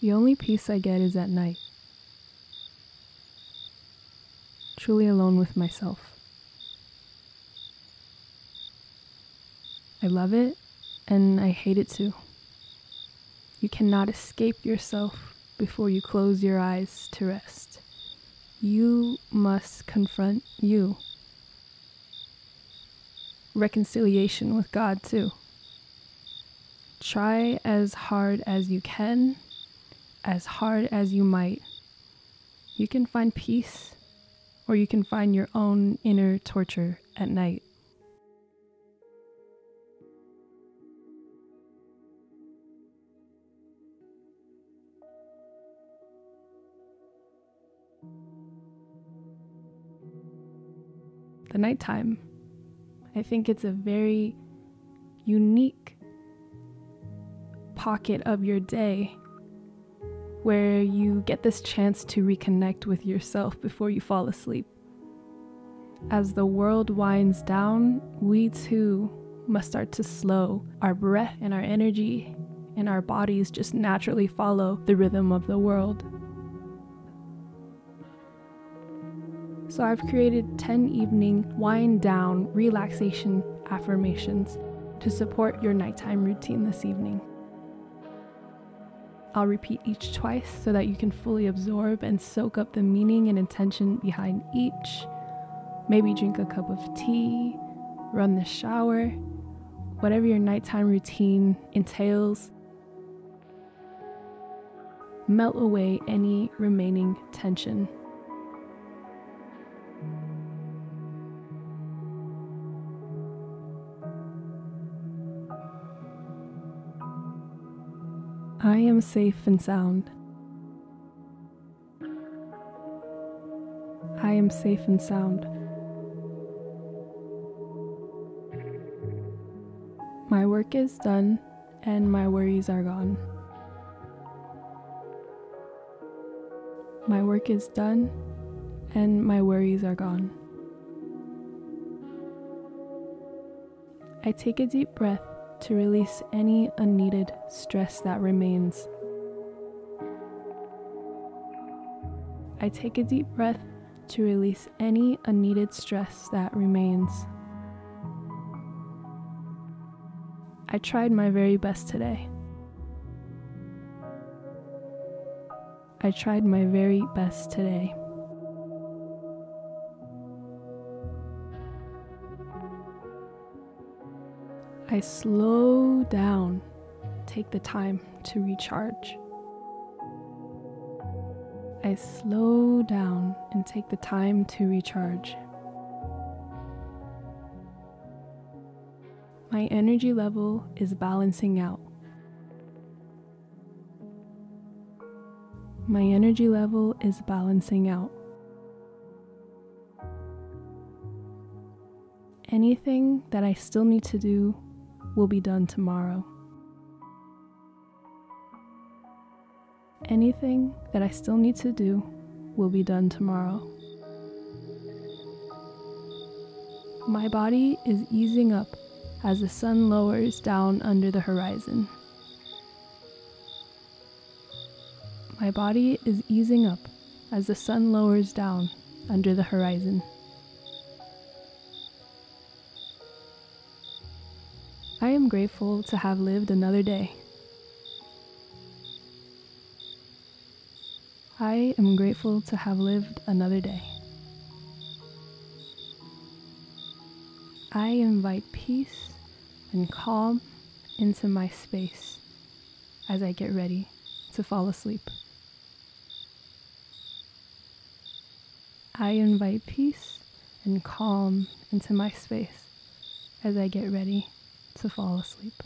The only peace I get is at night, truly alone with myself. I love it and I hate it too. You cannot escape yourself before you close your eyes to rest. You must confront you. Reconciliation with God, too. Try as hard as you can, as hard as you might. You can find peace, or you can find your own inner torture at night. the nighttime. I think it's a very unique pocket of your day where you get this chance to reconnect with yourself before you fall asleep. As the world winds down, we too must start to slow. Our breath and our energy and our bodies just naturally follow the rhythm of the world. So I've created 10 evening wind down relaxation affirmations to support your nighttime routine this evening. I'll repeat each twice so that you can fully absorb and soak up the meaning and intention behind each. Maybe drink a cup of tea, run the shower, whatever your nighttime routine entails. Melt away any remaining tension. I am safe and sound. I am safe and sound. My work is done and my worries are gone. My work is done and my worries are gone. I take a deep breath to release any unneeded stress that remains. I take a deep breath to release any unneeded stress that remains. I tried my very best today. I tried my very best today. I slow down, take the time to recharge. I slow down and take the time to recharge. My energy level is balancing out. My energy level is balancing out. Anything that I still need to do will be done tomorrow. Anything that I still need to do will be done tomorrow. My body is easing up as the sun lowers down under the horizon. My body is easing up as the sun lowers down under the horizon. I am grateful to have lived another day. I am grateful to have lived another day. I invite peace and calm into my space as I get ready to fall asleep. I invite peace and calm into my space as I get ready to fall asleep.